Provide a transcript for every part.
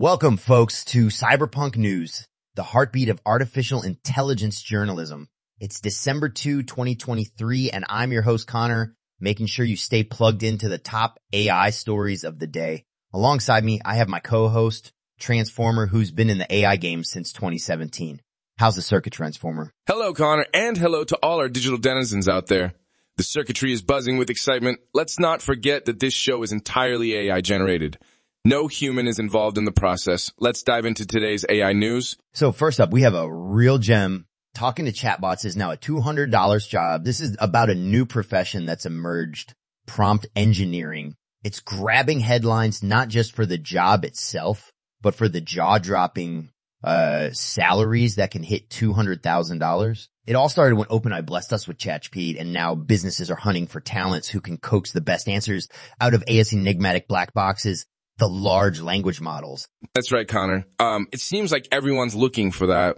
Welcome folks to Cyberpunk News, the heartbeat of artificial intelligence journalism. It's December 2, 2023 and I'm your host Conner, making sure you stay plugged into the top AI stories of the day. Alongside me, I have my co-host, Transformer, who's been in the AI game since 2017. How's the circuit Transformer? Hello Conner and hello to all our digital denizens out there. The circuitry is buzzing with excitement. Let's not forget that this show is entirely AI generated. No human is involved in the process. Let's dive into today's AI news. So first up, we have a real gem. Talking to chatbots is now a $200 job. This is about a new profession that's emerged, prompt engineering. It's grabbing headlines not just for the job itself, but for the jaw dropping uh, salaries that can hit $200,000. It all started when OpenAI blessed us with ChatGPT and now businesses are hunting for talents who can coax the best answers out of AI's enigmatic black boxes the large language models. That's right, Conner. Um, it seems like everyone's looking for that.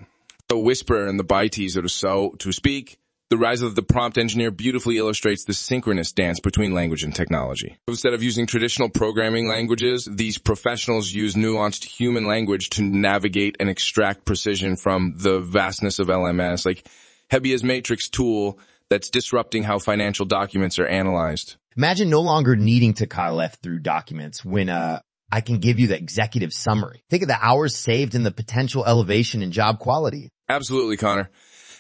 The whisper and the ByteDs or so to speak. The rise of the prompt engineer beautifully illustrates the synchronous dance between language and technology. Instead of using traditional programming languages, these professionals use nuanced human language to navigate and extract precision from the vastness of LLMs, like Hebbia's matrix tool that's disrupting how financial documents are analyzed. Imagine no longer needing to call F through documents when, uh, I can give you the executive summary. Think of the hours saved and the potential elevation in job quality. Absolutely, Conner.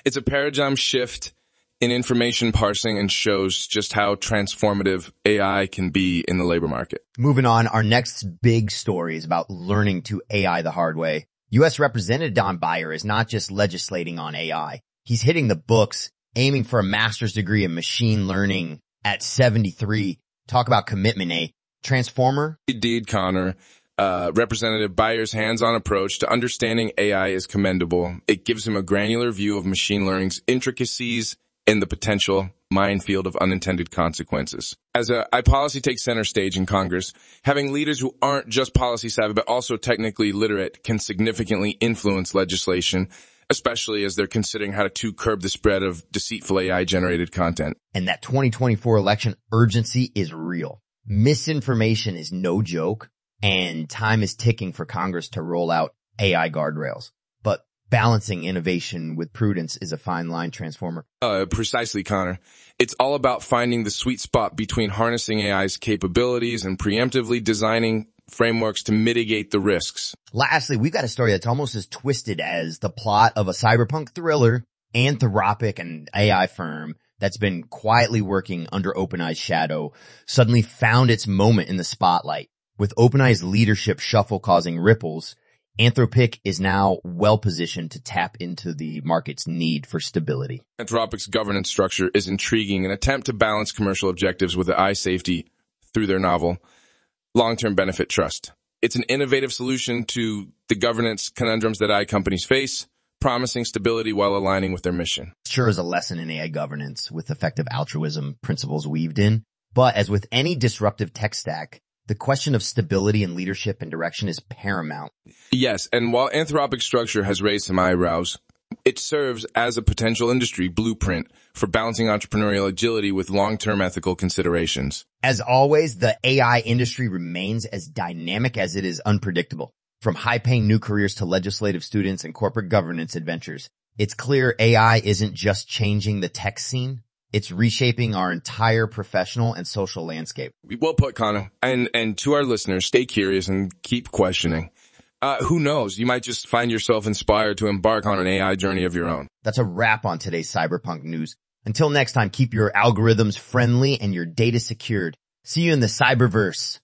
It's a paradigm shift in information parsing and shows just how transformative AI can be in the labor market. Moving on, our next big story is about learning to AI the hard way. U.S. Representative Don Beyer is not just legislating on AI. He's hitting the books, aiming for a master's degree in machine learning at 73. Talk about commitment, a transformer. Indeed, Conner. Uh, Representative Beyer's hands-on approach to understanding AI is commendable. It gives him a granular view of machine learning's intricacies and the potential minefield of unintended consequences. As a policy takes center stage in Congress, having leaders who aren't just policy savvy but also technically literate can significantly influence legislation especially as they're considering how to curb the spread of deceitful AI generated content. And that 2024 election urgency is real. Misinformation is no joke and time is ticking for Congress to roll out AI guardrails. But balancing innovation with prudence is a fine line transformer. Uh, precisely, Conner. It's all about finding the sweet spot between harnessing AI's capabilities and preemptively designing frameworks to mitigate the risks. Lastly, we've got a story that's almost as twisted as the plot of a cyberpunk thriller, Anthropic, an AI firm that's been quietly working under OpenAI's shadow, suddenly found its moment in the spotlight. With OpenAI's leadership shuffle causing ripples, Anthropic is now well positioned to tap into the market's need for stability. Anthropic's governance structure is intriguing, an attempt to balance commercial objectives with AI safety through their novel long-term benefit trust. It's an innovative solution to the governance conundrums that AI companies face, promising stability while aligning with their mission. Sure is a lesson in AI governance with effective altruism principles weaved in. But as with any disruptive tech stack, the question of stability and leadership and direction is paramount. Yes, and while Anthropic structure has raised some eyebrows, it serves as a potential industry blueprint for balancing entrepreneurial agility with long-term ethical considerations. As always, the AI industry remains as dynamic as it is unpredictable. From high-paying new careers to legislative students and corporate governance adventures, it's clear AI isn't just changing the tech scene. It's reshaping our entire professional and social landscape. Well put, Conner. And, and to our listeners, stay curious and keep questioning. Uh, who knows? You might just find yourself inspired to embark on an AI journey of your own. That's a wrap on today's cyberpunk news. Until next time, keep your algorithms friendly and your data secured. See you in the cyberverse.